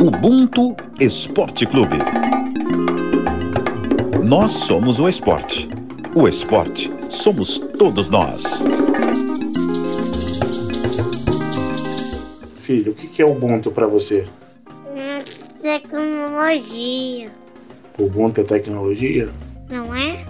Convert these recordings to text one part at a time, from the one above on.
Ubuntu Esporte Clube. Nós somos o esporte. O esporte somos todos nós. Filho, o que é Ubuntu para você? Tecnologia. Ubuntu é tecnologia? Não é?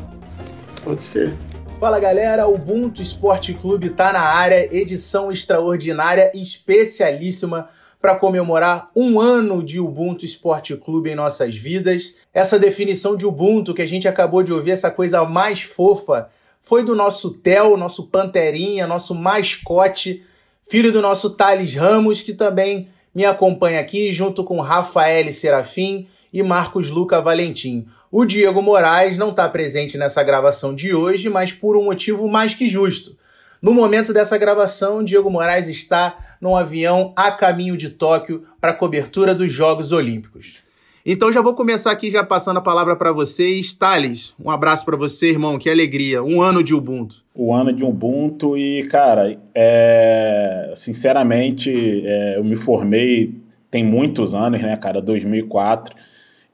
Pode ser. Fala galera, o Ubuntu Esporte Clube tá na área, edição extraordinária, especialíssima para comemorar um ano de Ubuntu Esporte Clube em nossas vidas. Essa definição de Ubuntu que a gente acabou de ouvir, essa coisa mais fofa, foi do nosso Theo, nosso Panterinha, nosso mascote, filho do nosso Thales Ramos, que também me acompanha aqui, junto com Rafael Serafim e Marcos Luca Valentim. O Diego Moraes não está presente nessa gravação de hoje, mas por um motivo mais que justo. No momento dessa gravação, Diego Moraes está num avião a caminho de Tóquio para a cobertura dos Jogos Olímpicos. Então já vou começar aqui já passando a palavra para vocês. Thales, um abraço para você, irmão. Que alegria. Um ano de Ubuntu. O ano de Ubuntu e, cara, é... sinceramente, é... eu me formei tem muitos anos, né, cara, 2004.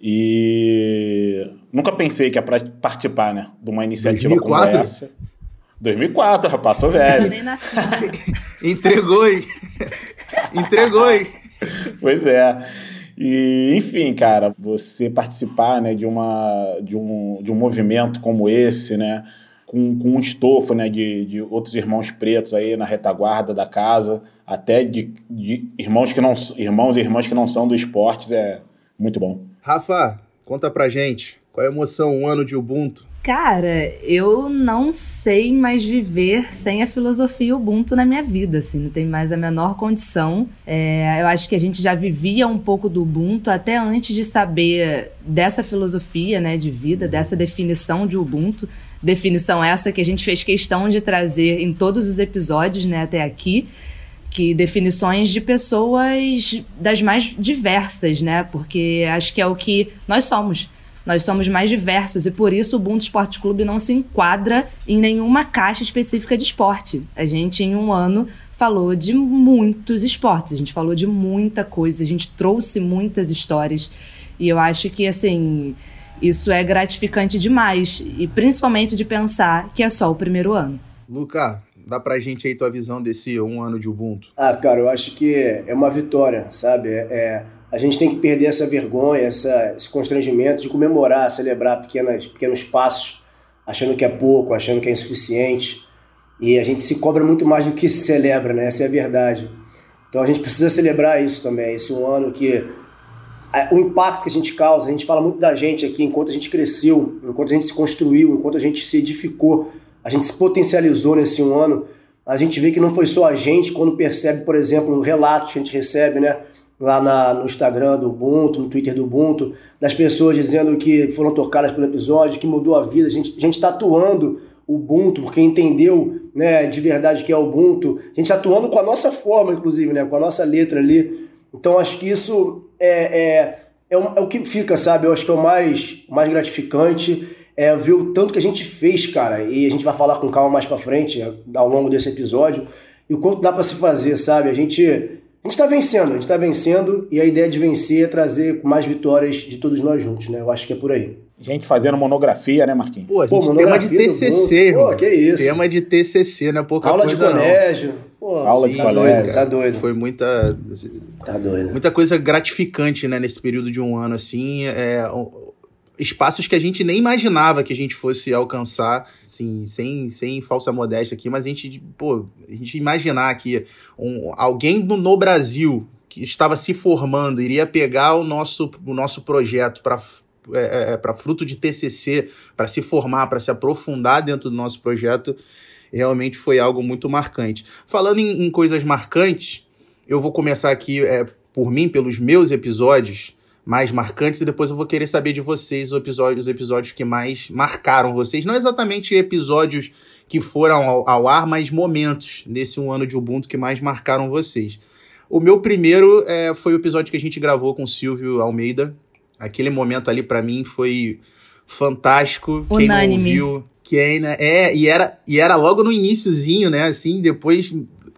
E nunca pensei que ia participar, né, de uma iniciativa 2004? como essa. 2004, rapaz, sou velho. Nem nasci. Entregou, hein? Entregou, hein? Pois é. E, enfim, cara, você participar né, de, uma, de, um, de um movimento como esse, né, com, com um estofo né, de, de outros irmãos pretos aí na retaguarda da casa, até de, de irmãos, que não, irmãos e irmãs que não são do esportes, é muito bom. Rafa, conta pra gente, qual é a emoção, um ano de Ubuntu? Cara, eu não sei mais viver sem a filosofia Ubuntu na minha vida, assim, não tem mais a menor condição. É, eu acho que a gente já vivia um pouco do Ubuntu até antes de saber dessa filosofia, né, de vida, dessa definição de Ubuntu. Definição essa que a gente fez questão de trazer em todos os episódios, né, até aqui que definições de pessoas das mais diversas, né? Porque acho que é o que nós somos. Nós somos mais diversos e por isso o Ubuntu Esporte Clube não se enquadra em nenhuma caixa específica de esporte. A gente, em um ano, falou de muitos esportes, a gente falou de muita coisa, a gente trouxe muitas histórias. E eu acho que, assim, isso é gratificante demais. E principalmente de pensar que é só o primeiro ano. Luca, dá pra gente aí tua visão desse um ano de Ubuntu. Ah, cara, eu acho que é uma vitória, sabe? É, é a gente tem que perder essa vergonha, essa, esse constrangimento de comemorar, celebrar pequenas, pequenos passos, achando que é pouco, achando que é insuficiente. E a gente se cobra muito mais do que se celebra, né? Essa é a verdade. Então a gente precisa celebrar isso também, esse um ano que o impacto que a gente causa, a gente fala muito da gente aqui, enquanto a gente cresceu, enquanto a gente se construiu, enquanto a gente se edificou, a gente se potencializou nesse um ano, a gente vê que não foi só a gente quando percebe, por exemplo, relatos que a gente recebe, né? Lá na, no Instagram do Ubuntu, no Twitter do Ubuntu, das pessoas dizendo que foram tocadas pelo episódio, que mudou a vida. A gente, a gente tá atuando o Ubuntu, porque entendeu né, de verdade que é o Ubuntu. A gente está atuando com a nossa forma, inclusive, né, com a nossa letra ali. Então acho que isso é, é, é, o, é o que fica, sabe? Eu acho que é o mais, mais gratificante. É ver o tanto que a gente fez, cara. E a gente vai falar com calma mais para frente, ao longo desse episódio, e o quanto dá para se fazer, sabe? A gente a gente está vencendo, a gente está vencendo e a ideia de vencer é trazer mais vitórias de todos nós juntos, né? Eu acho que é por aí. Gente fazendo monografia, né, Marquinhos? Pô, a gente Pô, tema de TCC, irmão. Pô, que isso. Tema de TCC, né? Pouca Aula coisa, de colégio. Pô, Aula sim, de colégio. Tá doido, tá doido. Foi muita... Tá doido. Muita coisa gratificante, né, nesse período de um ano, assim. É, espaços que a gente nem imaginava que a gente fosse alcançar, assim, sem, sem falsa modéstia aqui, mas a gente, pô, a gente imaginar que um, alguém no, no Brasil que estava se formando iria pegar o nosso, o nosso projeto para é, é, é para fruto de TCC, para se formar, para se aprofundar dentro do nosso projeto, realmente foi algo muito marcante. Falando em, em coisas marcantes, eu vou começar aqui é, por mim, pelos meus episódios mais marcantes e depois eu vou querer saber de vocês os episódios, os episódios que mais marcaram vocês. Não exatamente episódios que foram ao, ao, ar, mas momentos nesse um ano de Ubuntu que mais marcaram vocês. O meu primeiro é, foi o episódio que a gente gravou com o Silvio Almeida. Aquele momento ali para mim foi fantástico. Unânime. Quem não ouviu, quem, né? É, e era, e era logo no iníciozinho, né? Assim, depois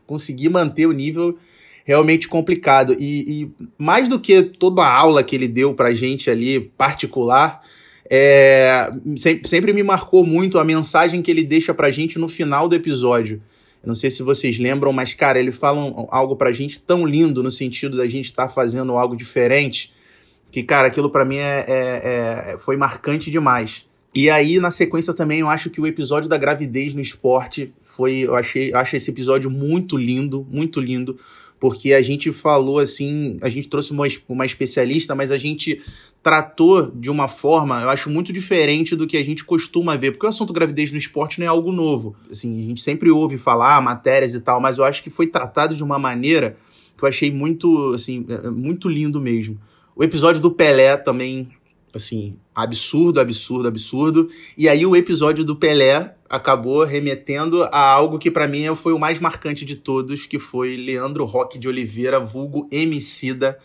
consegui manter o nível realmente complicado. E, e, mais do que toda a aula que ele deu pra gente ali, particular, é, sempre, sempre me marcou muito a mensagem que ele deixa pra gente no final do episódio. Não sei se vocês lembram, mas, cara, ele fala algo pra gente tão lindo no sentido da gente estar tá fazendo algo diferente, que, cara, aquilo para mim é, é, é, foi marcante demais. E aí, na sequência também, eu acho que o episódio da gravidez no esporte foi. Eu achei, eu achei esse episódio muito lindo, muito lindo porque a gente falou assim, a gente trouxe uma, uma especialista, mas a gente tratou de uma forma, eu acho, muito diferente do que a gente costuma ver, porque o assunto gravidez no esporte não é algo novo. Assim, a gente sempre ouve falar matérias e tal, mas eu acho que foi tratado de uma maneira que eu achei muito, assim, é, é muito lindo mesmo. O episódio do Pelé também, assim, absurdo, absurdo, absurdo. E aí o episódio do Pelé acabou remetendo a algo que para mim foi o mais marcante de todos, que foi Leandro Roque de Oliveira, vulgo Emicida,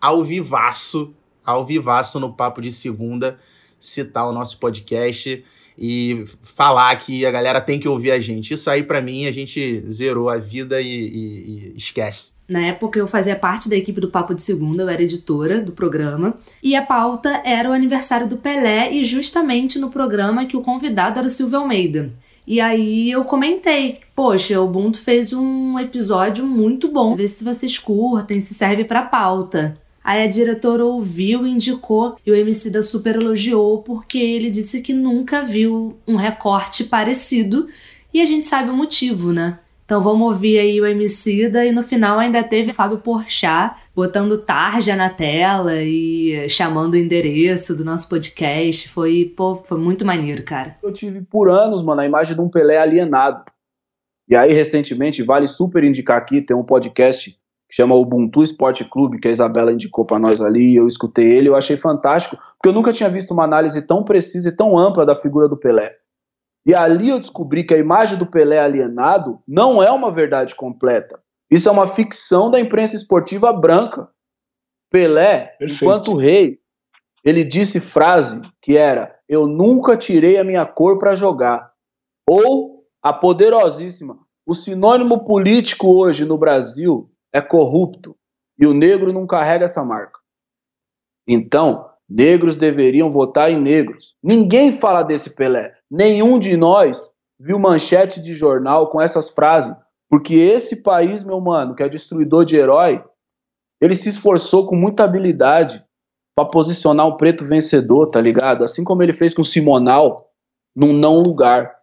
ao vivaço, ao vivaço no Papo de Segunda, citar o nosso podcast e falar que a galera tem que ouvir a gente. Isso aí, para mim, a gente zerou a vida e, e, e esquece. Na época eu fazia parte da equipe do Papo de Segunda, eu era editora do programa, e a pauta era o aniversário do Pelé e justamente no programa que o convidado era o Silvio Almeida. E aí eu comentei, poxa, o Ubuntu fez um episódio muito bom, vê se vocês curtem, se serve para pauta. Aí a diretora ouviu, indicou e o MC da super elogiou porque ele disse que nunca viu um recorte parecido e a gente sabe o motivo, né? Então vamos ouvir aí o Emicida e no final ainda teve Fábio Porchat botando tarja na tela e chamando o endereço do nosso podcast. Foi, pô, foi muito maneiro, cara. Eu tive por anos, mano, a imagem de um Pelé alienado. E aí, recentemente, vale super indicar aqui, tem um podcast que chama Ubuntu Esporte Clube, que a Isabela indicou para nós ali, eu escutei ele, eu achei fantástico, porque eu nunca tinha visto uma análise tão precisa e tão ampla da figura do Pelé. E ali eu descobri que a imagem do Pelé alienado não é uma verdade completa. Isso é uma ficção da imprensa esportiva branca. Pelé, Perfeito. enquanto rei, ele disse frase que era: Eu nunca tirei a minha cor para jogar. Ou a poderosíssima: O sinônimo político hoje no Brasil é corrupto e o negro não carrega essa marca. Então, negros deveriam votar em negros. Ninguém fala desse Pelé. Nenhum de nós viu manchete de jornal com essas frases, porque esse país, meu mano, que é destruidor de herói, ele se esforçou com muita habilidade para posicionar um preto vencedor, tá ligado? Assim como ele fez com o Simonal num não lugar,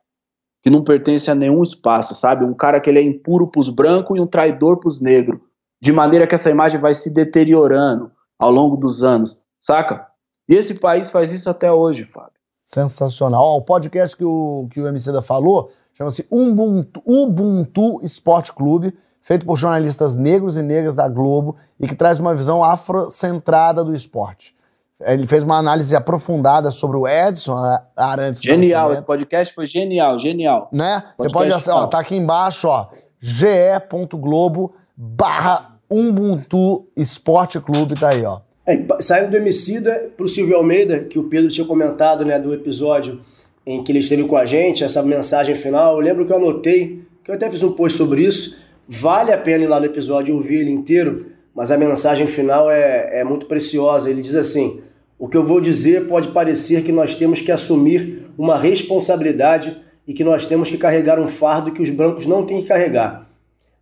que não pertence a nenhum espaço, sabe? Um cara que ele é impuro pros brancos e um traidor pros negros, de maneira que essa imagem vai se deteriorando ao longo dos anos, saca? E esse país faz isso até hoje, Fábio. Sensacional. Ó, o podcast que o, que o MC da falou chama-se Ubuntu, Ubuntu Esporte Clube, feito por jornalistas negros e negras da Globo e que traz uma visão afrocentrada do esporte. Ele fez uma análise aprofundada sobre o Edson Arantes. Genial, esse podcast foi genial, genial. Né? Você pode acessar, ó, tá aqui embaixo, ó, ge.globo barra Ubuntu Esporte Clube, tá aí, ó. É, saindo do Emicida para o Silvio Almeida, que o Pedro tinha comentado né, do episódio em que ele esteve com a gente, essa mensagem final. Eu lembro que eu anotei, que eu até fiz um post sobre isso. Vale a pena ir lá no episódio e ouvir ele inteiro, mas a mensagem final é, é muito preciosa. Ele diz assim: O que eu vou dizer pode parecer que nós temos que assumir uma responsabilidade e que nós temos que carregar um fardo que os brancos não têm que carregar.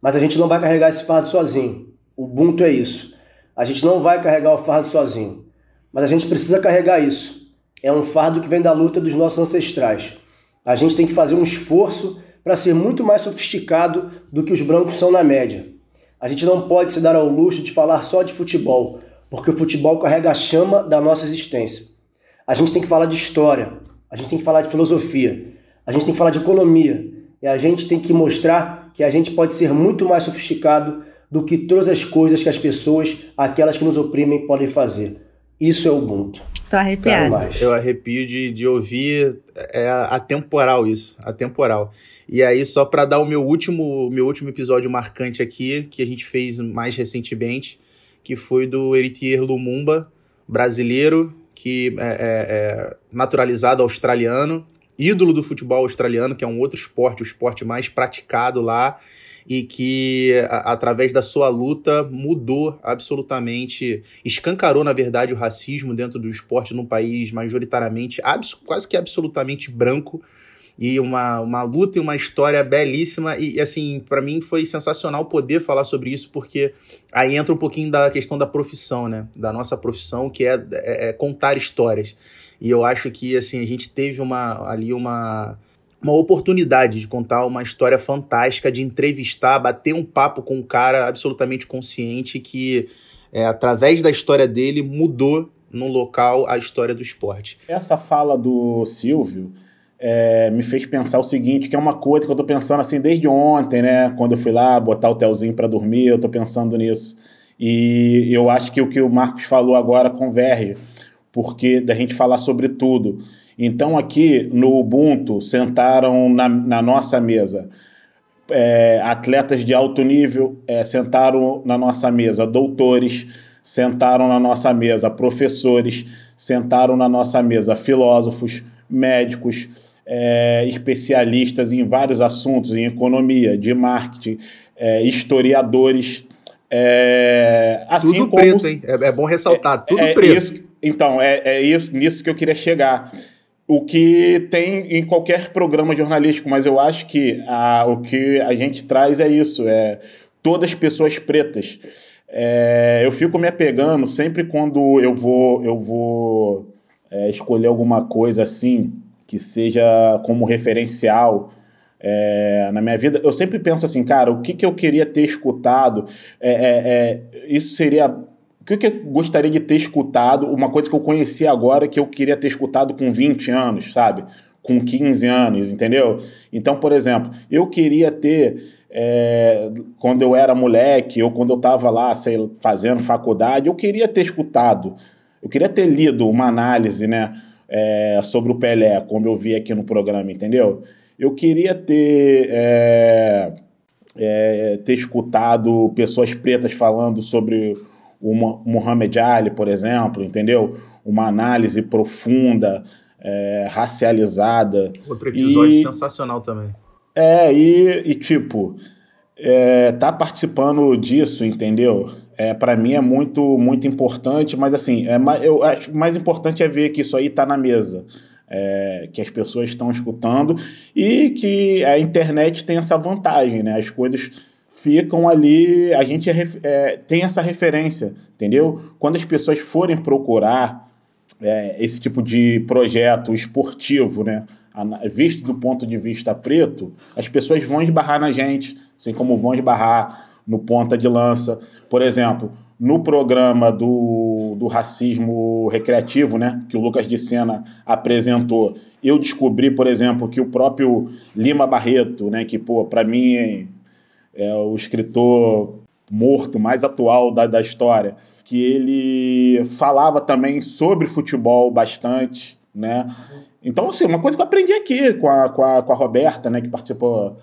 Mas a gente não vai carregar esse fardo sozinho. O Ubuntu é isso. A gente não vai carregar o fardo sozinho, mas a gente precisa carregar isso. É um fardo que vem da luta dos nossos ancestrais. A gente tem que fazer um esforço para ser muito mais sofisticado do que os brancos são na média. A gente não pode se dar ao luxo de falar só de futebol, porque o futebol carrega a chama da nossa existência. A gente tem que falar de história, a gente tem que falar de filosofia, a gente tem que falar de economia, e a gente tem que mostrar que a gente pode ser muito mais sofisticado do que todas as coisas que as pessoas, aquelas que nos oprimem, podem fazer. Isso é o Ubuntu. Tô arrepiado. Eu arrepio de, de ouvir, é atemporal isso, atemporal. E aí, só para dar o meu último, meu último episódio marcante aqui, que a gente fez mais recentemente, que foi do Eritier Lumumba, brasileiro, que é, é, é naturalizado australiano, ídolo do futebol australiano, que é um outro esporte, o esporte mais praticado lá, e que, a, através da sua luta, mudou absolutamente, escancarou, na verdade, o racismo dentro do esporte num país majoritariamente, quase que absolutamente branco. E uma, uma luta e uma história belíssima. E, assim, para mim foi sensacional poder falar sobre isso, porque aí entra um pouquinho da questão da profissão, né? Da nossa profissão, que é, é, é contar histórias. E eu acho que, assim, a gente teve uma, ali uma uma oportunidade de contar uma história fantástica, de entrevistar, bater um papo com um cara absolutamente consciente que, é, através da história dele, mudou no local a história do esporte. Essa fala do Silvio é, me fez pensar o seguinte, que é uma coisa que eu tô pensando assim desde ontem, né? Quando eu fui lá botar o Telzinho para dormir, eu tô pensando nisso. E eu acho que o que o Marcos falou agora converge, porque da gente falar sobre tudo. Então, aqui no Ubuntu, sentaram na, na nossa mesa é, atletas de alto nível, é, sentaram na nossa mesa doutores, sentaram na nossa mesa professores, sentaram na nossa mesa filósofos, médicos, é, especialistas em vários assuntos, em economia, de marketing, é, historiadores. É, assim tudo como, preto, hein? É, é bom ressaltar, tudo preto. Isso, então, é, é isso, nisso que eu queria chegar o que tem em qualquer programa jornalístico, mas eu acho que a, o que a gente traz é isso, é todas pessoas pretas. É, eu fico me apegando sempre quando eu vou eu vou é, escolher alguma coisa assim que seja como referencial é, na minha vida, eu sempre penso assim, cara, o que, que eu queria ter escutado? É, é, é isso seria o que, eu gostaria de ter escutado, uma coisa que eu conheci agora que eu queria ter escutado com 20 anos, sabe? Com 15 anos, entendeu? Então, por exemplo, eu queria ter, é, quando eu era moleque, ou quando eu estava lá, sei, fazendo faculdade, eu queria ter escutado, eu queria ter lido uma análise, né? É, sobre o Pelé, como eu vi aqui no programa, entendeu? Eu queria ter. É, é, ter escutado pessoas pretas falando sobre o Muhammad Ali, por exemplo, entendeu? Uma análise profunda, é, racializada. Outro episódio e, sensacional também. É, e, e tipo, é, tá participando disso, entendeu? É, para mim é muito muito importante, mas assim, é, eu acho mais importante é ver que isso aí tá na mesa. É, que as pessoas estão escutando e que a internet tem essa vantagem, né? As coisas ficam ali, a gente é, é, tem essa referência, entendeu? Quando as pessoas forem procurar é, esse tipo de projeto esportivo, né, visto do ponto de vista preto, as pessoas vão esbarrar na gente, assim como vão esbarrar no ponta de lança. Por exemplo, no programa do, do racismo recreativo, né, que o Lucas de Sena apresentou, eu descobri, por exemplo, que o próprio Lima Barreto, né, que, pô, para mim é o escritor morto mais atual da, da história, que ele falava também sobre futebol bastante, né? Então, assim, uma coisa que eu aprendi aqui com a, com a, com a Roberta, né, que participou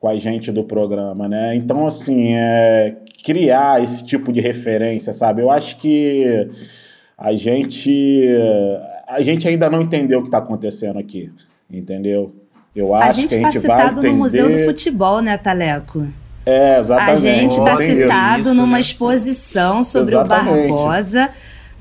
com a gente do programa, né? Então, assim, é, criar esse tipo de referência, sabe? Eu acho que a gente a gente ainda não entendeu o que está acontecendo aqui, entendeu? Eu acho a gente que a tá gente vai citado entender... no Museu do Futebol, né, Taleco? É, exatamente. A gente está citado isso, numa né? exposição sobre Exatamente. o Barbosa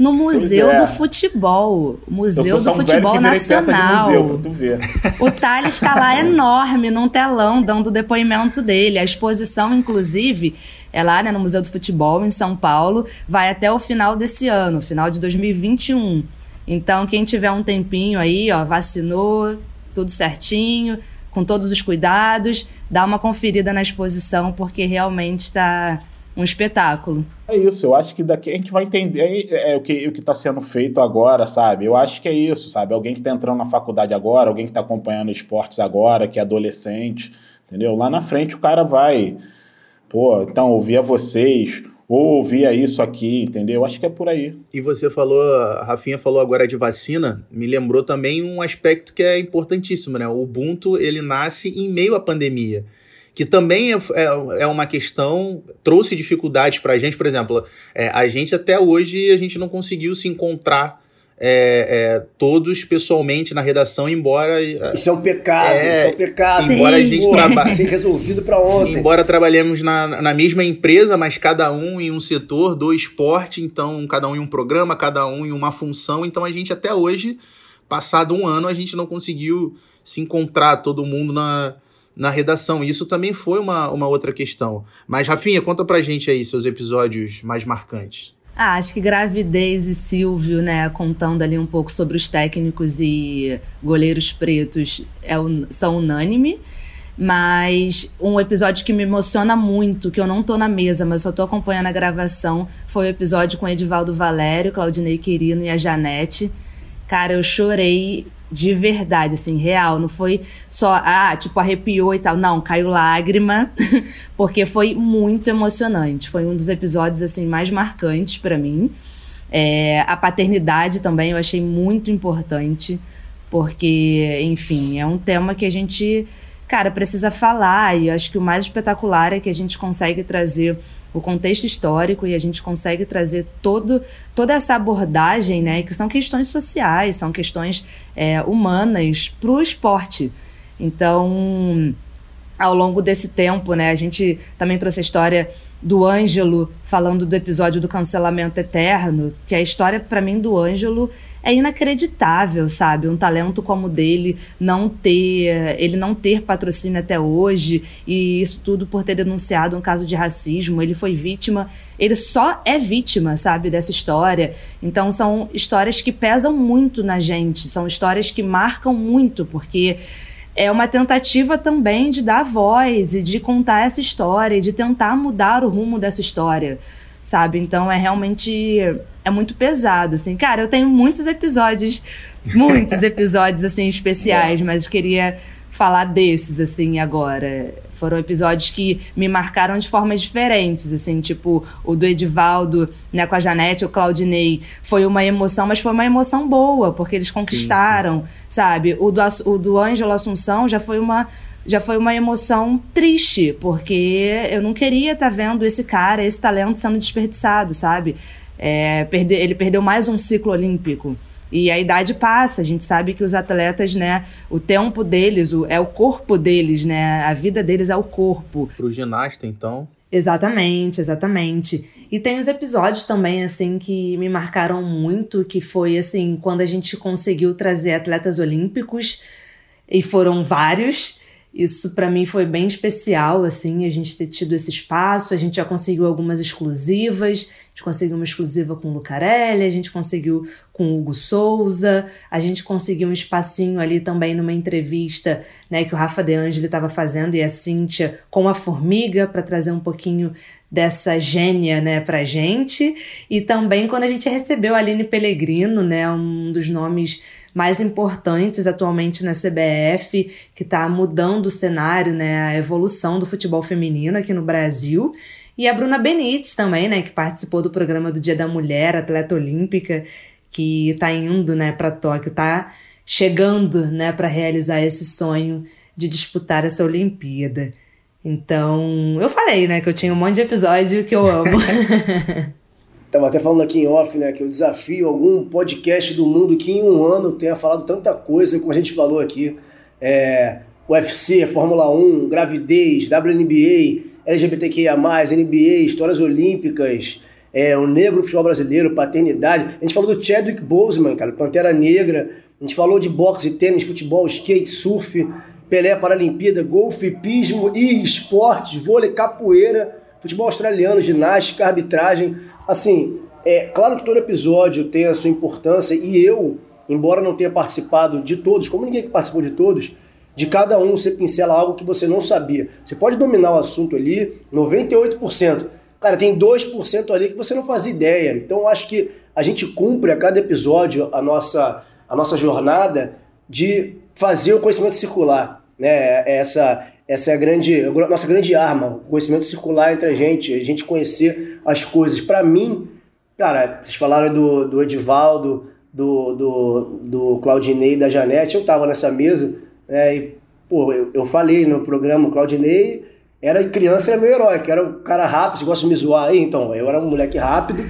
no Museu é. do Futebol, Eu Museu do Futebol Nacional. museu. O Thales está lá enorme, num telão, dando o depoimento dele. A exposição, inclusive, é lá né, no Museu do Futebol, em São Paulo, vai até o final desse ano, final de 2021. Então, quem tiver um tempinho aí, ó, vacinou, tudo certinho, com todos os cuidados, dá uma conferida na exposição, porque realmente está um espetáculo. É isso, eu acho que daqui a gente vai entender é, é, o que o está sendo feito agora, sabe? Eu acho que é isso, sabe? Alguém que está entrando na faculdade agora, alguém que está acompanhando esportes agora, que é adolescente, entendeu? Lá na frente o cara vai, pô, então ouvia vocês, ou ouvia isso aqui, entendeu? Eu acho que é por aí. E você falou, a Rafinha falou agora de vacina, me lembrou também um aspecto que é importantíssimo, né? O Ubuntu, ele nasce em meio à pandemia, que também é, é, é uma questão, trouxe dificuldades pra gente, por exemplo, é, a gente até hoje, a gente não conseguiu se encontrar é, é, todos pessoalmente na redação, embora. Isso é um pecado, É, isso é um pecado. embora a gente trabalhe. Ser resolvido pra ontem. Embora trabalhemos na, na mesma empresa, mas cada um em um setor do esporte, então cada um em um programa, cada um em uma função. Então a gente até hoje, passado um ano, a gente não conseguiu se encontrar todo mundo na, na redação. Isso também foi uma, uma outra questão. Mas, Rafinha, conta pra gente aí seus episódios mais marcantes. Ah, acho que gravidez e Silvio, né, contando ali um pouco sobre os técnicos e goleiros pretos é, são unânime. Mas um episódio que me emociona muito, que eu não tô na mesa, mas só tô acompanhando a gravação, foi o episódio com Edivaldo Valério, Claudinei Quirino e a Janete. Cara, eu chorei de verdade, assim, real. Não foi só, ah, tipo, arrepiou e tal. Não, caiu lágrima, porque foi muito emocionante. Foi um dos episódios, assim, mais marcantes pra mim. É, a paternidade também eu achei muito importante, porque, enfim, é um tema que a gente, cara, precisa falar. E eu acho que o mais espetacular é que a gente consegue trazer o contexto histórico e a gente consegue trazer todo, toda essa abordagem, né, que são questões sociais, são questões é, humanas para o esporte. Então, ao longo desse tempo, né, a gente também trouxe a história do Ângelo falando do episódio do cancelamento eterno, que a história para mim do Ângelo é inacreditável, sabe? Um talento como o dele não ter, ele não ter patrocínio até hoje e isso tudo por ter denunciado um caso de racismo, ele foi vítima, ele só é vítima, sabe, dessa história. Então são histórias que pesam muito na gente, são histórias que marcam muito porque é uma tentativa também de dar voz e de contar essa história e de tentar mudar o rumo dessa história, sabe? Então é realmente é muito pesado, assim. Cara, eu tenho muitos episódios, muitos episódios assim especiais, mas queria falar desses assim agora. Foram episódios que me marcaram de formas diferentes, assim, tipo o do Edivaldo, né, com a Janete, o Claudinei, foi uma emoção, mas foi uma emoção boa, porque eles conquistaram, sabe? O do, o do Ângelo Assunção já foi uma já foi uma emoção triste, porque eu não queria estar vendo esse cara, esse talento sendo desperdiçado, sabe? É, perde- ele perdeu mais um ciclo olímpico. E a idade passa, a gente sabe que os atletas, né, o tempo deles, o, é o corpo deles, né, a vida deles é o corpo. Pro ginasta, então. Exatamente, exatamente. E tem os episódios também, assim, que me marcaram muito, que foi, assim, quando a gente conseguiu trazer atletas olímpicos, e foram vários. Isso pra mim foi bem especial, assim, a gente ter tido esse espaço. A gente já conseguiu algumas exclusivas. Gente conseguiu uma exclusiva com o Lucarelli, a gente conseguiu com o Hugo Souza, a gente conseguiu um espacinho ali também numa entrevista, né, que o Rafa De Angeli estava fazendo e a Cíntia com a Formiga para trazer um pouquinho dessa gênia, né, pra gente. E também quando a gente recebeu a Aline Pellegrino, né, um dos nomes mais importantes atualmente na CBF, que está mudando o cenário, né, a evolução do futebol feminino aqui no Brasil. E a Bruna Benites também, né, que participou do programa do Dia da Mulher, atleta olímpica, que está indo, né, para Tóquio, está chegando, né, para realizar esse sonho de disputar essa Olimpíada. Então, eu falei, né, que eu tinha um monte de episódio que eu amo. Tava até falando aqui em off, né, que eu desafio algum podcast do mundo que em um ano tenha falado tanta coisa, como a gente falou aqui. É, UFC, Fórmula 1, gravidez, WNBA, LGBTQIA+, NBA, histórias olímpicas, é, o negro futebol brasileiro, paternidade. A gente falou do Chadwick Boseman, cara, Pantera Negra. A gente falou de boxe, tênis, futebol, skate, surf, Pelé, Paralimpíada, golfe, pismo e esportes, vôlei, capoeira, futebol australiano, ginástica, arbitragem. Assim, é claro que todo episódio tem a sua importância e eu, embora não tenha participado de todos, como ninguém que participou de todos, de cada um você pincela algo que você não sabia. Você pode dominar o assunto ali 98%. Cara, tem 2% ali que você não fazia ideia. Então eu acho que a gente cumpre a cada episódio a nossa, a nossa jornada de fazer o conhecimento circular. Né? Essa, essa é a grande, a nossa grande arma, o conhecimento circular entre a gente, a gente conhecer as coisas. Para mim, cara, vocês falaram do, do Edivaldo, do, do, do Claudinei da Janete, eu tava nessa mesa, né, e, pô, eu, eu falei no programa, o Claudinei era criança, era meu herói, que era o cara rápido, gosta de me zoar aí, então, eu era um moleque rápido,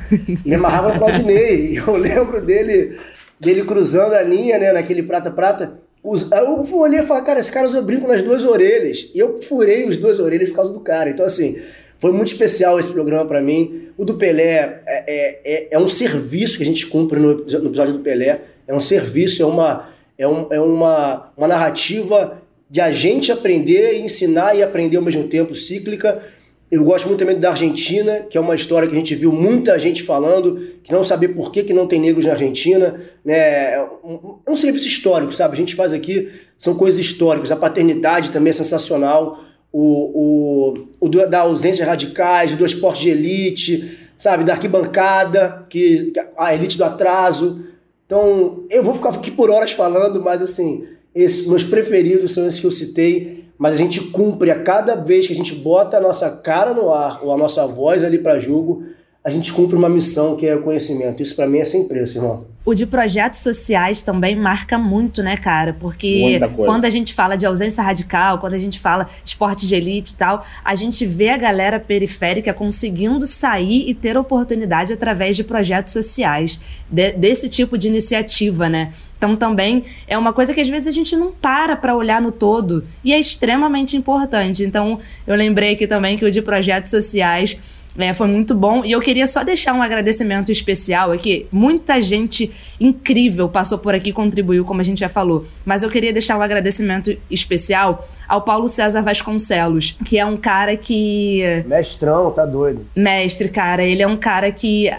me amarrava no Claudinei, eu lembro dele dele cruzando a linha, né, naquele prata-prata. Eu olhar e falar, cara, esse cara usa brinco nas duas orelhas. E eu furei as duas orelhas por causa do cara. Então, assim, foi muito especial esse programa para mim. O do Pelé é, é, é, é, um serviço que a gente cumpre no episódio do Pelé. É um serviço, é uma, é, um, é uma, uma narrativa de a gente aprender, ensinar e aprender ao mesmo tempo, cíclica. Eu gosto muito também da Argentina, que é uma história que a gente viu muita gente falando, que não saber por que, que não tem negros na Argentina. Né? É um, é serviço histórico, sabe? A gente faz aqui, são coisas históricas. A paternidade também é sensacional. O, o, o da ausência radicais, do esporte de elite, sabe? Da arquibancada, que, a elite do atraso. Então, eu vou ficar aqui por horas falando, mas assim, esses, meus preferidos são esses que eu citei mas a gente cumpre a cada vez que a gente bota a nossa cara no ar ou a nossa voz ali para jogo, a gente cumpre uma missão que é o conhecimento. Isso para mim é sem preço, irmão. O de projetos sociais também marca muito, né, cara? Porque quando a gente fala de ausência radical, quando a gente fala esporte de elite e tal, a gente vê a galera periférica conseguindo sair e ter oportunidade através de projetos sociais, de, desse tipo de iniciativa, né? Então também é uma coisa que às vezes a gente não para para olhar no todo e é extremamente importante. Então eu lembrei aqui também que o de projetos sociais é, foi muito bom. E eu queria só deixar um agradecimento especial aqui. Muita gente incrível passou por aqui e contribuiu, como a gente já falou. Mas eu queria deixar um agradecimento especial ao Paulo César Vasconcelos, que é um cara que. Mestrão, tá doido. Mestre, cara. Ele é um cara que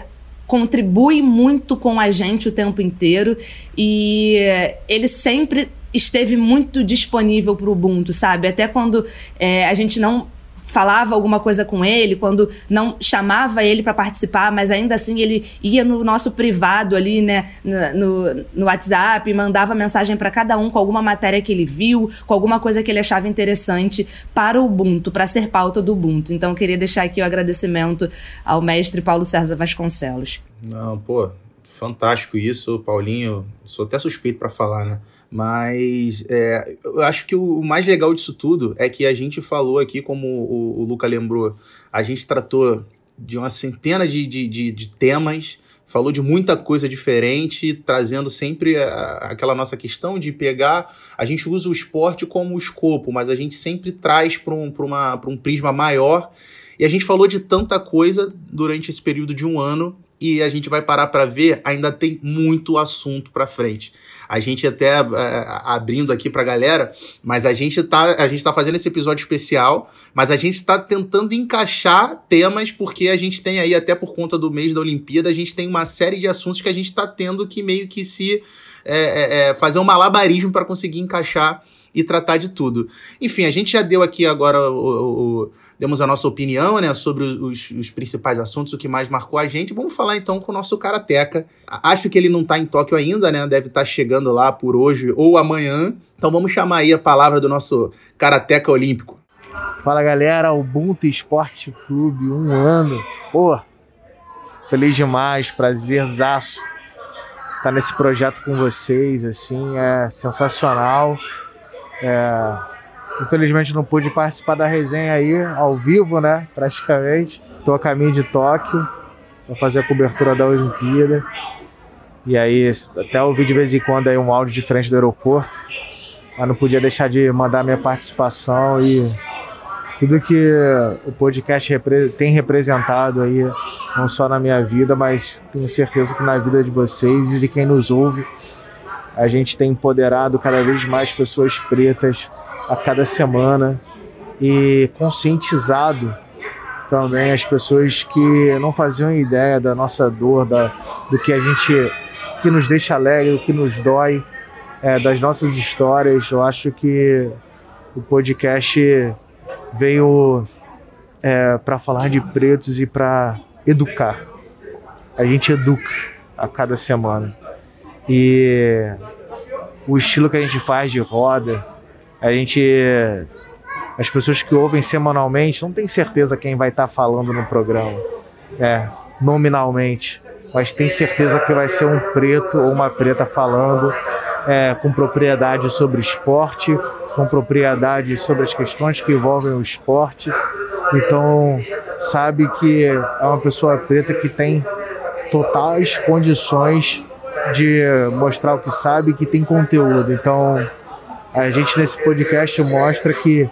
contribui muito com a gente o tempo inteiro e ele sempre esteve muito disponível para o Ubuntu, sabe? Até quando é, a gente não falava alguma coisa com ele, quando não chamava ele para participar, mas ainda assim ele ia no nosso privado ali, né, no, no WhatsApp, mandava mensagem para cada um com alguma matéria que ele viu, com alguma coisa que ele achava interessante para o Ubuntu, para ser pauta do Ubuntu. Então eu queria deixar aqui o agradecimento ao mestre Paulo César Vasconcelos. Não, pô, fantástico isso, Paulinho. Sou até suspeito para falar, né? Mas é, eu acho que o mais legal disso tudo é que a gente falou aqui, como o, o Luca lembrou, a gente tratou de uma centena de, de, de, de temas, falou de muita coisa diferente, trazendo sempre a, aquela nossa questão de pegar. A gente usa o esporte como escopo, mas a gente sempre traz para um, um prisma maior. E a gente falou de tanta coisa durante esse período de um ano e a gente vai parar para ver, ainda tem muito assunto para frente. A gente até uh, abrindo aqui para a galera, mas a gente tá a gente tá fazendo esse episódio especial, mas a gente está tentando encaixar temas porque a gente tem aí até por conta do mês da Olimpíada, a gente tem uma série de assuntos que a gente está tendo que meio que se é, é, fazer um malabarismo para conseguir encaixar e tratar de tudo. Enfim, a gente já deu aqui agora o, o demos a nossa opinião né, sobre os, os, principais assuntos, o que mais marcou a gente. Vamos falar então com o nosso Karateka. Acho que ele não está em Tóquio ainda, né? Deve estar tá chegando lá por hoje ou amanhã. Então vamos chamar aí a palavra do nosso Karateka Olímpico. Fala galera, Ubuntu Esporte Clube, um ano. Pô, feliz demais, prazerzaço estar tá nesse projeto com vocês, assim, é sensacional. É, Infelizmente não pude participar da resenha aí, ao vivo, né? Praticamente. Estou a caminho de Tóquio para fazer a cobertura da Olimpíada. E aí, até ouvi de vez em quando aí um áudio diferente do aeroporto. Mas não podia deixar de mandar minha participação e tudo que o podcast tem representado aí, não só na minha vida, mas tenho certeza que na vida de vocês e de quem nos ouve. A gente tem empoderado cada vez mais pessoas pretas a cada semana e conscientizado também as pessoas que não faziam ideia da nossa dor, da, do que a gente que nos deixa alegre, o que nos dói, é, das nossas histórias. Eu acho que o podcast veio é, para falar de pretos e para educar. A gente educa a cada semana. E o estilo que a gente faz de roda, a gente. As pessoas que ouvem semanalmente não tem certeza quem vai estar tá falando no programa. É, nominalmente. Mas tem certeza que vai ser um preto ou uma preta falando é, com propriedade sobre esporte, com propriedade sobre as questões que envolvem o esporte. Então, sabe que é uma pessoa preta que tem totais condições de mostrar o que sabe que tem conteúdo. Então, a gente nesse podcast mostra que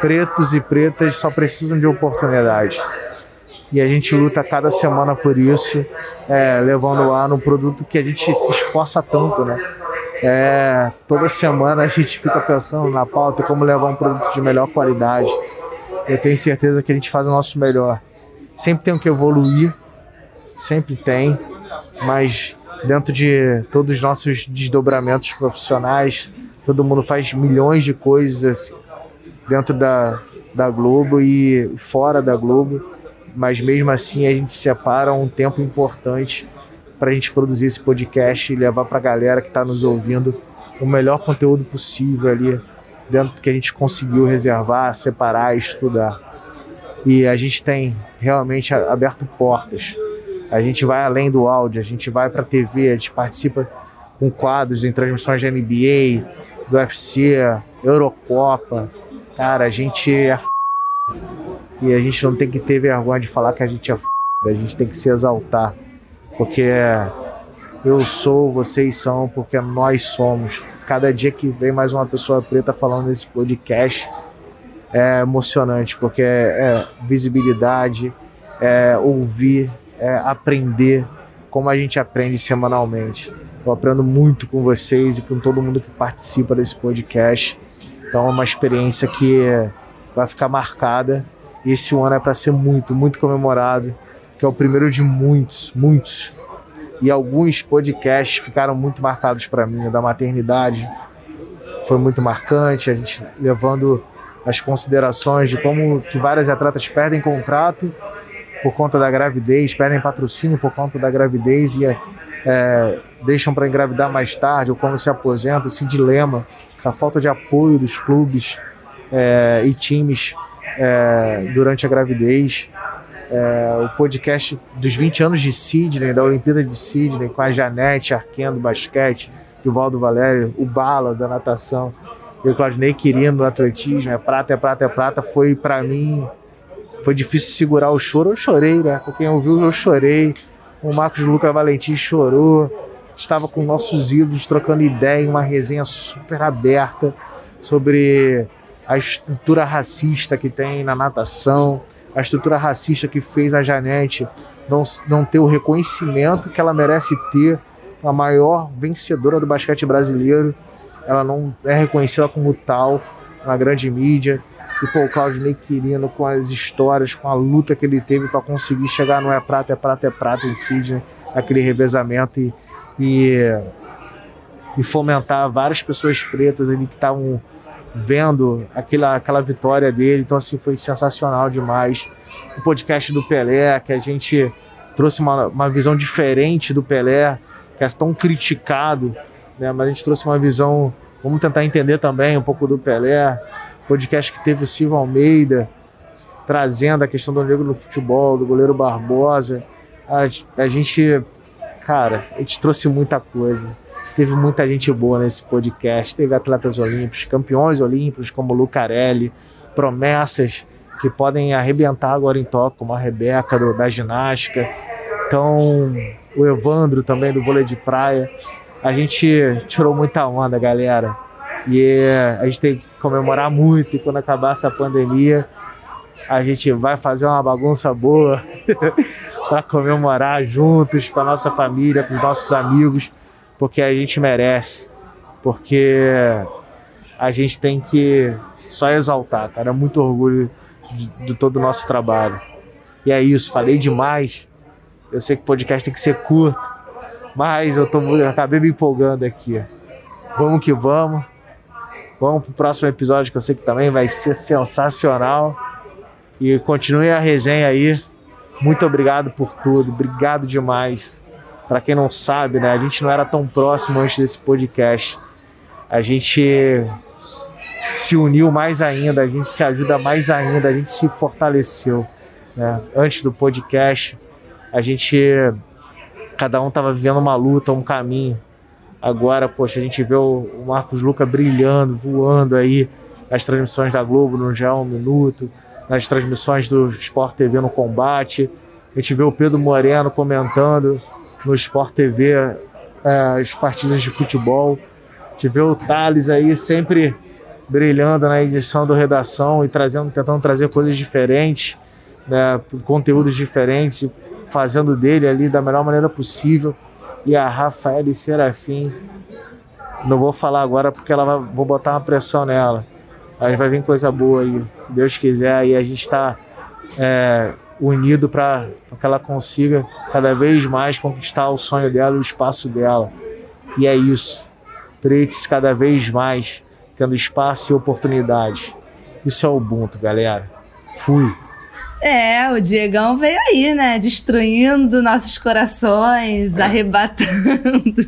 pretos e pretas só precisam de oportunidade. E a gente luta cada semana por isso, é, levando lá no produto que a gente se esforça tanto, né? É, toda semana a gente fica pensando na pauta como levar um produto de melhor qualidade. Eu tenho certeza que a gente faz o nosso melhor. Sempre tem que evoluir, sempre tem, mas dentro de todos os nossos desdobramentos profissionais, todo mundo faz milhões de coisas dentro da, da Globo e fora da Globo, mas mesmo assim a gente separa um tempo importante para a gente produzir esse podcast e levar para a galera que está nos ouvindo o melhor conteúdo possível ali dentro do que a gente conseguiu reservar, separar, estudar. E a gente tem realmente aberto portas. A gente vai além do áudio, a gente vai para a TV, a gente participa com quadros em transmissões de NBA, do UFC, Eurocopa. Cara, a gente é f... e a gente não tem que ter vergonha de falar que a gente é f... a gente tem que se exaltar, porque eu sou, vocês são, porque nós somos. Cada dia que vem mais uma pessoa preta falando nesse podcast é emocionante, porque é, visibilidade, é ouvir, é aprender como a gente aprende semanalmente. Eu aprendo muito com vocês e com todo mundo que participa desse podcast. Então é uma experiência que vai ficar marcada. E esse ano é para ser muito, muito comemorado, que é o primeiro de muitos, muitos. E alguns podcasts ficaram muito marcados para mim. Da maternidade foi muito marcante, a gente levando as considerações de como que várias atletas perdem contrato por conta da gravidez, perdem patrocínio por conta da gravidez e é, deixam para engravidar mais tarde ou quando se aposenta, esse dilema, essa falta de apoio dos clubes é, e times é, durante a gravidez. É, o podcast dos 20 anos de Sydney, da Olimpíada de Sydney, com a Janete Arquendo do basquete, o Valdo Valério, o Bala da natação e o Claudinei Quirino do atletismo, é prata, é prata, é prata, foi para mim foi difícil segurar o choro. Eu chorei, né? Com quem ouviu, eu chorei. O Marcos Lucas Valentim chorou. Estava com nossos ídolos trocando ideia em uma resenha super aberta sobre a estrutura racista que tem na natação, a estrutura racista que fez a Janete não, não ter o reconhecimento que ela merece ter, a maior vencedora do basquete brasileiro. Ela não é reconhecida como tal na grande mídia e pô, o Claudinei Quirino com as histórias, com a luta que ele teve para conseguir chegar no É Prata, É Prata, É Prata em Sydney, aquele revezamento e, e, e fomentar várias pessoas pretas ali que estavam vendo aquela, aquela vitória dele. Então, assim, foi sensacional demais. O podcast do Pelé, que a gente trouxe uma, uma visão diferente do Pelé, que é tão criticado, né? mas a gente trouxe uma visão. Vamos tentar entender também um pouco do Pelé, podcast que teve o Silvio Almeida, trazendo a questão do negro no futebol, do goleiro Barbosa. A, a gente, cara, a gente trouxe muita coisa. Teve muita gente boa nesse podcast. Teve atletas olímpicos, campeões olímpicos como Lucarelli, promessas que podem arrebentar agora em Tóquio, como a Rebeca do, da ginástica. Então, o Evandro também do vôlei de praia. A gente tirou muita onda, galera. E a gente tem comemorar muito. E quando acabar essa pandemia, a gente vai fazer uma bagunça boa para comemorar juntos com a nossa família, com os nossos amigos, porque a gente merece. Porque a gente tem que só exaltar, cara. Muito orgulho de, de todo o nosso trabalho. E é isso, falei demais. Eu sei que o podcast tem que ser curto, mas eu, tô, eu acabei me empolgando aqui. Vamos que vamos. Vamos pro próximo episódio que eu sei que também vai ser sensacional. E continue a resenha aí. Muito obrigado por tudo. Obrigado demais. Para quem não sabe, né, a gente não era tão próximo antes desse podcast. A gente se uniu mais ainda, a gente se ajuda mais ainda, a gente se fortaleceu. Né? Antes do podcast, a gente cada um estava vivendo uma luta, um caminho. Agora, poxa, a gente vê o Marcos Luca brilhando, voando aí nas transmissões da Globo no Já Um Minuto, nas transmissões do Sport TV no Combate. A gente vê o Pedro Moreno comentando no Sport TV é, as partidas de futebol, de ver o Thales aí sempre brilhando na edição do Redação e trazendo, tentando trazer coisas diferentes, né, conteúdos diferentes, fazendo dele ali da melhor maneira possível. E a Rafaela Serafim, não vou falar agora porque ela vai, vou botar uma pressão nela. Mas vai vir coisa boa aí, se Deus quiser. E a gente está é, unido para que ela consiga cada vez mais conquistar o sonho dela e o espaço dela. E é isso. Tretes cada vez mais tendo espaço e oportunidade. Isso é o Ubuntu, galera. Fui. É, o Diegão veio aí, né? Destruindo nossos corações, arrebatando.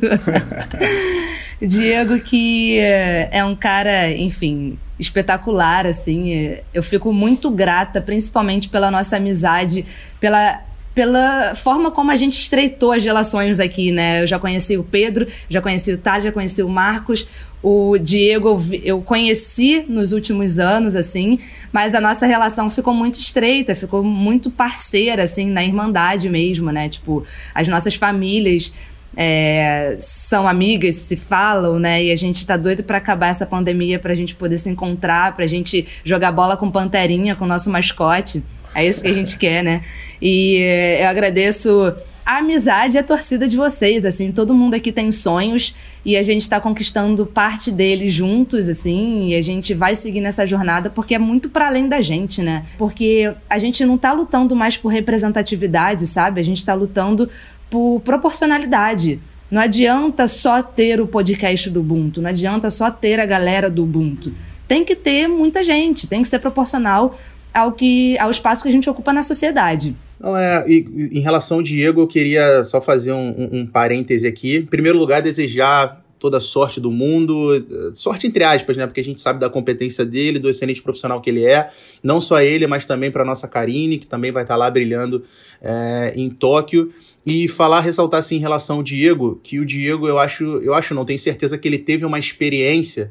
Diego, que é um cara, enfim, espetacular, assim. Eu fico muito grata, principalmente pela nossa amizade, pela pela forma como a gente estreitou as relações aqui, né? Eu já conheci o Pedro, já conheci o Tade, já conheci o Marcos. O Diego eu conheci nos últimos anos, assim, mas a nossa relação ficou muito estreita, ficou muito parceira, assim, na irmandade mesmo, né? Tipo, as nossas famílias é, são amigas, se falam, né? E a gente tá doido para acabar essa pandemia pra gente poder se encontrar, pra gente jogar bola com Panterinha, com o nosso mascote. É isso que a gente quer, né? E eu agradeço a amizade e a torcida de vocês, assim, todo mundo aqui tem sonhos e a gente está conquistando parte deles juntos, assim, e a gente vai seguir nessa jornada porque é muito para além da gente, né? Porque a gente não tá lutando mais por representatividade, sabe? A gente tá lutando por proporcionalidade. Não adianta só ter o podcast do Ubuntu, não adianta só ter a galera do Ubuntu. Tem que ter muita gente, tem que ser proporcional ao que ao espaço que a gente ocupa na sociedade. Não, é, e, em relação ao Diego, eu queria só fazer um, um, um parêntese aqui. Em primeiro lugar, desejar toda a sorte do mundo, sorte entre aspas, né? Porque a gente sabe da competência dele, do excelente profissional que ele é. Não só ele, mas também para nossa Karine, que também vai estar tá lá brilhando é, em Tóquio. E falar, ressaltar assim em relação ao Diego, que o Diego, eu acho, eu acho, não tenho certeza que ele teve uma experiência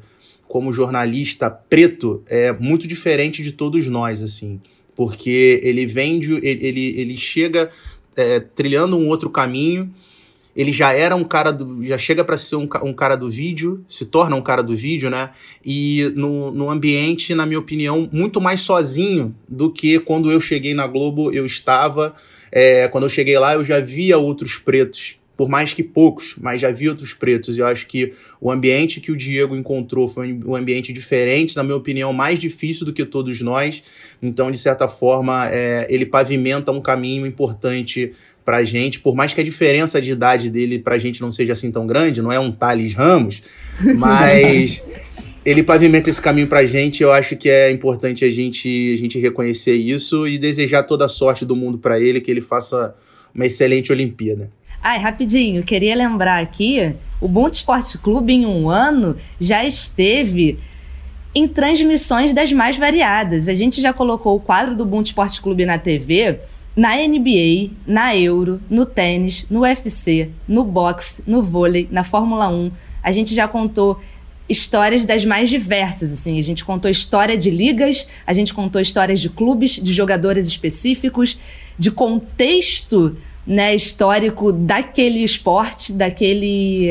como jornalista preto é muito diferente de todos nós, assim, porque ele vem de, ele, ele, ele chega é, trilhando um outro caminho. Ele já era um cara do. já chega para ser um, um, cara do vídeo, se torna um cara do vídeo, né? E no, no ambiente, na minha opinião, muito mais sozinho do que quando eu cheguei na Globo eu estava é, quando eu cheguei lá, eu já via outros pretos, por mais que poucos, mas já vi outros pretos. E eu acho que o ambiente que o Diego encontrou foi um ambiente diferente, na minha opinião, mais difícil do que todos nós. Então, de certa forma, é, ele pavimenta um caminho importante pra gente, por mais que a diferença de idade dele pra gente não seja assim tão grande, não é um Thales Ramos, mas ele pavimenta esse caminho pra gente. Eu acho que é importante a gente, a gente reconhecer isso e desejar toda a sorte do mundo para ele, que ele faça uma excelente Olimpíada. Ai, rapidinho, queria lembrar aqui: o Bom Esporte Clube, em um ano, já esteve em transmissões das mais variadas. A gente já colocou o quadro do Bom Esporte Clube na TV na NBA, na Euro, no tênis, no UFC, no boxe, no vôlei, na Fórmula 1. A gente já contou histórias das mais diversas, assim. A gente contou história de ligas, a gente contou histórias de clubes, de jogadores específicos, de contexto né, histórico daquele esporte, daquele,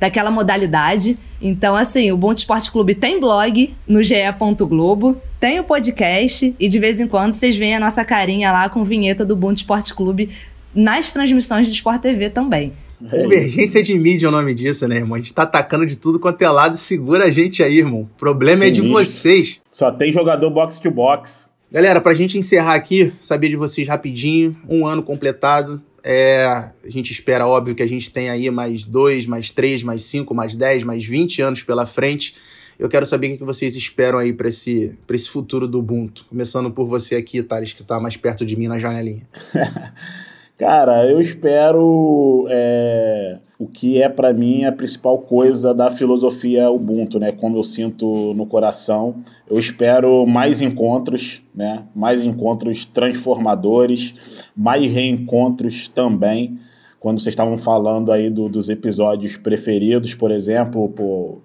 daquela modalidade. Então, assim, o Bom Esporte Clube tem blog no ge. Globo, tem o podcast e de vez em quando vocês veem a nossa carinha lá com vinheta do Bom Esporte Clube nas transmissões do Sport TV também. É Convergência de mídia é o nome disso, né, irmão? A gente tá atacando de tudo quanto é lado. Segura a gente aí, irmão. O problema Sim, é de vocês. Só tem jogador box to box. Galera, pra gente encerrar aqui, saber de vocês rapidinho. Um ano completado. É, a gente espera, óbvio, que a gente tenha aí mais dois, mais três, mais cinco, mais dez, mais vinte anos pela frente. Eu quero saber o que vocês esperam aí para esse, pra esse futuro do Ubuntu. Começando por você aqui, Thales, que tá mais perto de mim na janelinha. Cara, eu espero é, o que é para mim a principal coisa da filosofia Ubuntu, né? Como eu sinto no coração. Eu espero mais encontros, né? Mais encontros transformadores, mais reencontros também. Quando vocês estavam falando aí do, dos episódios preferidos, por exemplo, por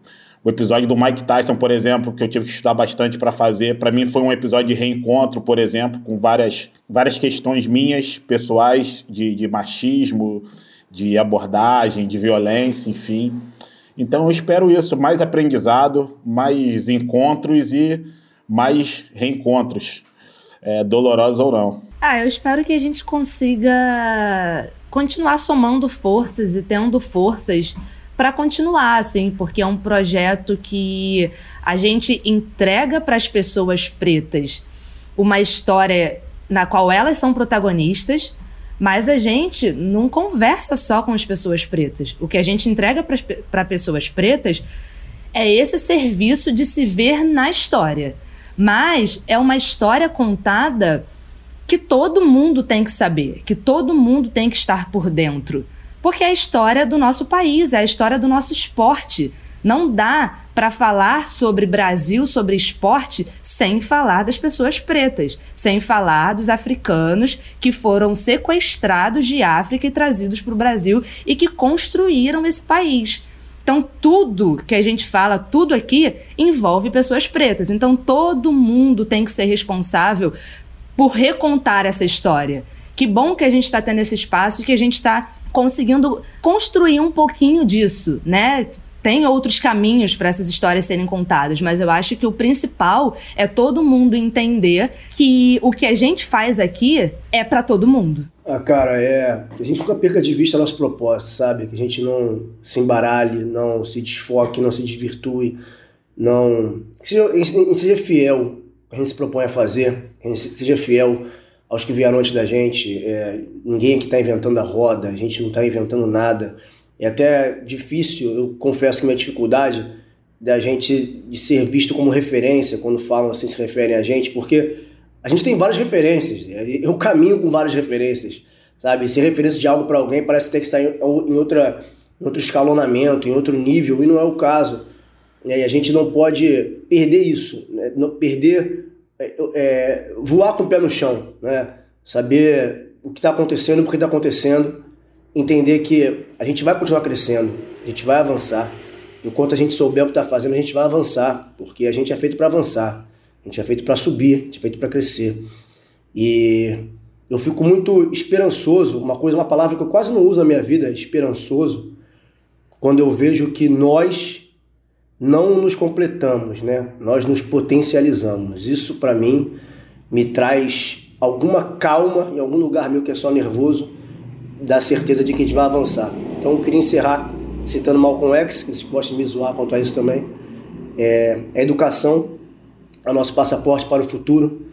o episódio do Mike Tyson, por exemplo, que eu tive que estudar bastante para fazer, para mim foi um episódio de reencontro, por exemplo, com várias, várias questões minhas, pessoais, de, de machismo, de abordagem, de violência, enfim. Então eu espero isso, mais aprendizado, mais encontros e mais reencontros, é, dolorosos ou não. Ah, eu espero que a gente consiga continuar somando forças e tendo forças para continuar, assim, porque é um projeto que a gente entrega para as pessoas pretas uma história na qual elas são protagonistas, mas a gente não conversa só com as pessoas pretas. O que a gente entrega para pessoas pretas é esse serviço de se ver na história. Mas é uma história contada que todo mundo tem que saber, que todo mundo tem que estar por dentro. Porque é a história do nosso país, é a história do nosso esporte. Não dá para falar sobre Brasil, sobre esporte, sem falar das pessoas pretas, sem falar dos africanos que foram sequestrados de África e trazidos para o Brasil e que construíram esse país. Então, tudo que a gente fala, tudo aqui, envolve pessoas pretas. Então, todo mundo tem que ser responsável por recontar essa história. Que bom que a gente está tendo esse espaço e que a gente está conseguindo construir um pouquinho disso, né? Tem outros caminhos para essas histórias serem contadas, mas eu acho que o principal é todo mundo entender que o que a gente faz aqui é para todo mundo. Ah, cara, é. Que a gente nunca perca de vista nosso propósito, sabe? Que a gente não se embaralhe, não se desfoque, não se desvirtue, não. Que seja, a gente seja fiel a gente se propõe a fazer, a gente seja fiel aos que vieram antes da gente. É, ninguém que está inventando a roda, a gente não está inventando nada. É até difícil, eu confesso que minha dificuldade da gente de ser visto como referência quando falam assim, se referem a gente, porque a gente tem várias referências. Eu caminho com várias referências, sabe? Ser referência de algo para alguém parece ter que estar em, outra, em outro escalonamento, em outro nível, e não é o caso. E a gente não pode perder isso, né? perder, é, é, voar com o pé no chão, né? saber o que está acontecendo, por que está acontecendo, entender que a gente vai continuar crescendo, a gente vai avançar. Enquanto a gente souber o que está fazendo, a gente vai avançar, porque a gente é feito para avançar, a gente é feito para subir, a gente é feito para crescer. E eu fico muito esperançoso, uma coisa, uma palavra que eu quase não uso na minha vida, esperançoso, quando eu vejo que nós não nos completamos, né? Nós nos potencializamos. Isso para mim me traz alguma calma em algum lugar meu que é só nervoso, da certeza de que a gente vai avançar. Então eu queria encerrar citando Malcolm X, que vocês podem me zoar quanto a isso também. É, a educação é o nosso passaporte para o futuro,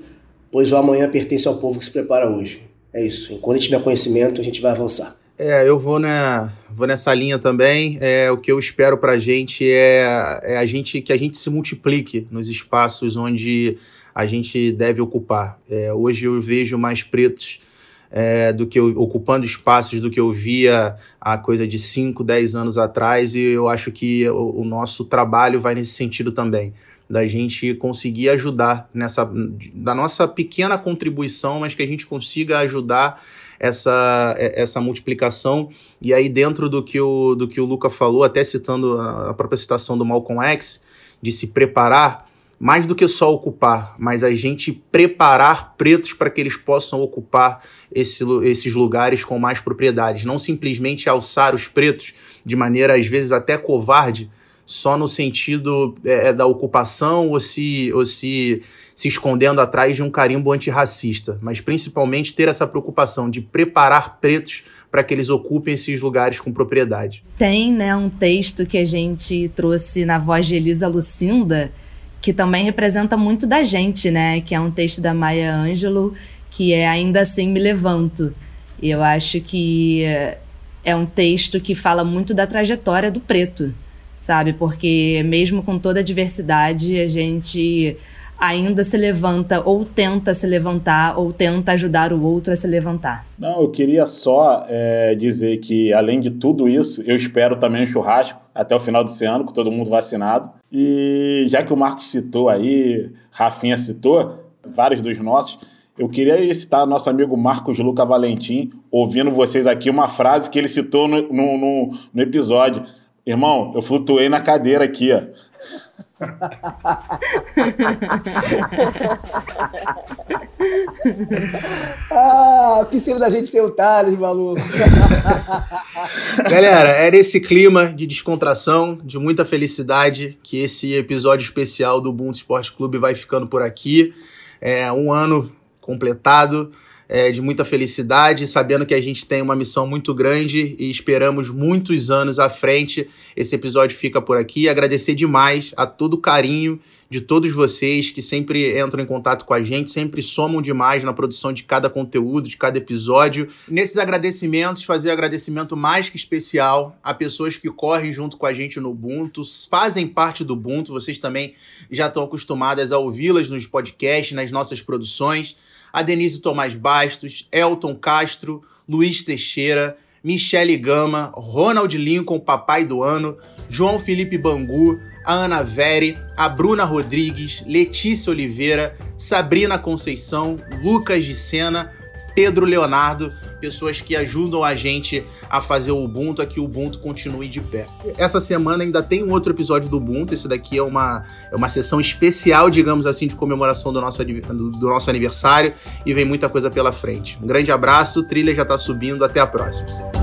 pois o amanhã pertence ao povo que se prepara hoje. É isso. Enquanto a gente tiver conhecimento, a gente vai avançar. É, eu vou, né, vou nessa linha também. É, o que eu espero para a gente é, é a gente que a gente se multiplique nos espaços onde a gente deve ocupar. É, hoje eu vejo mais pretos é, do que eu, ocupando espaços do que eu via há coisa de 5, 10 anos atrás, e eu acho que o, o nosso trabalho vai nesse sentido também da gente conseguir ajudar nessa da nossa pequena contribuição, mas que a gente consiga ajudar essa, é, essa multiplicação. E aí, dentro do que o, do que o Luca falou, até citando a própria citação do Malcolm X, de se preparar, mais do que só ocupar, mas a gente preparar pretos para que eles possam ocupar esse, esses lugares com mais propriedades. Não simplesmente alçar os pretos de maneira, às vezes, até covarde, só no sentido é, é da ocupação ou se, ou se se escondendo atrás de um carimbo antirracista, mas principalmente ter essa preocupação de preparar pretos para que eles ocupem esses lugares com propriedade. Tem, né, um texto que a gente trouxe na voz de Elisa Lucinda, que também representa muito da gente, né, que é um texto da Maya Angelou, que é Ainda Assim Me Levanto. E eu acho que é um texto que fala muito da trajetória do preto, sabe? Porque mesmo com toda a diversidade, a gente ainda se levanta ou tenta se levantar ou tenta ajudar o outro a se levantar. Não, eu queria só é, dizer que, além de tudo isso, eu espero também um churrasco até o final desse ano, com todo mundo vacinado. E já que o Marcos citou aí, Rafinha citou, vários dos nossos, eu queria citar nosso amigo Marcos Luca Valentim, ouvindo vocês aqui uma frase que ele citou no, no, no, no episódio. Irmão, eu flutuei na cadeira aqui, ó. ah, piscina da gente sem o Thales, maluco. Galera, é nesse clima de descontração, de muita felicidade, que esse episódio especial do Ubuntu Esporte Clube vai ficando por aqui. É um ano completado é, de muita felicidade, sabendo que a gente tem uma missão muito grande e esperamos muitos anos à frente. Esse episódio fica por aqui. Agradecer demais a todo o carinho de todos vocês que sempre entram em contato com a gente, sempre somam demais na produção de cada conteúdo, de cada episódio. Nesses agradecimentos, fazer um agradecimento mais que especial a pessoas que correm junto com a gente no Ubuntu, fazem parte do Ubuntu, vocês também já estão acostumadas a ouvi-las nos podcasts, nas nossas produções a Denise Tomás Bastos, Elton Castro, Luiz Teixeira, Michele Gama, Ronald Lincoln, papai do ano, João Felipe Bangu, a Ana Vere, a Bruna Rodrigues, Letícia Oliveira, Sabrina Conceição, Lucas de Sena, Pedro Leonardo, pessoas que ajudam a gente a fazer o Ubuntu, a que o Ubuntu continue de pé. Essa semana ainda tem um outro episódio do Ubuntu, esse daqui é uma, é uma sessão especial, digamos assim, de comemoração do nosso, do, nosso aniversário e vem muita coisa pela frente. Um grande abraço, trilha já tá subindo, até a próxima.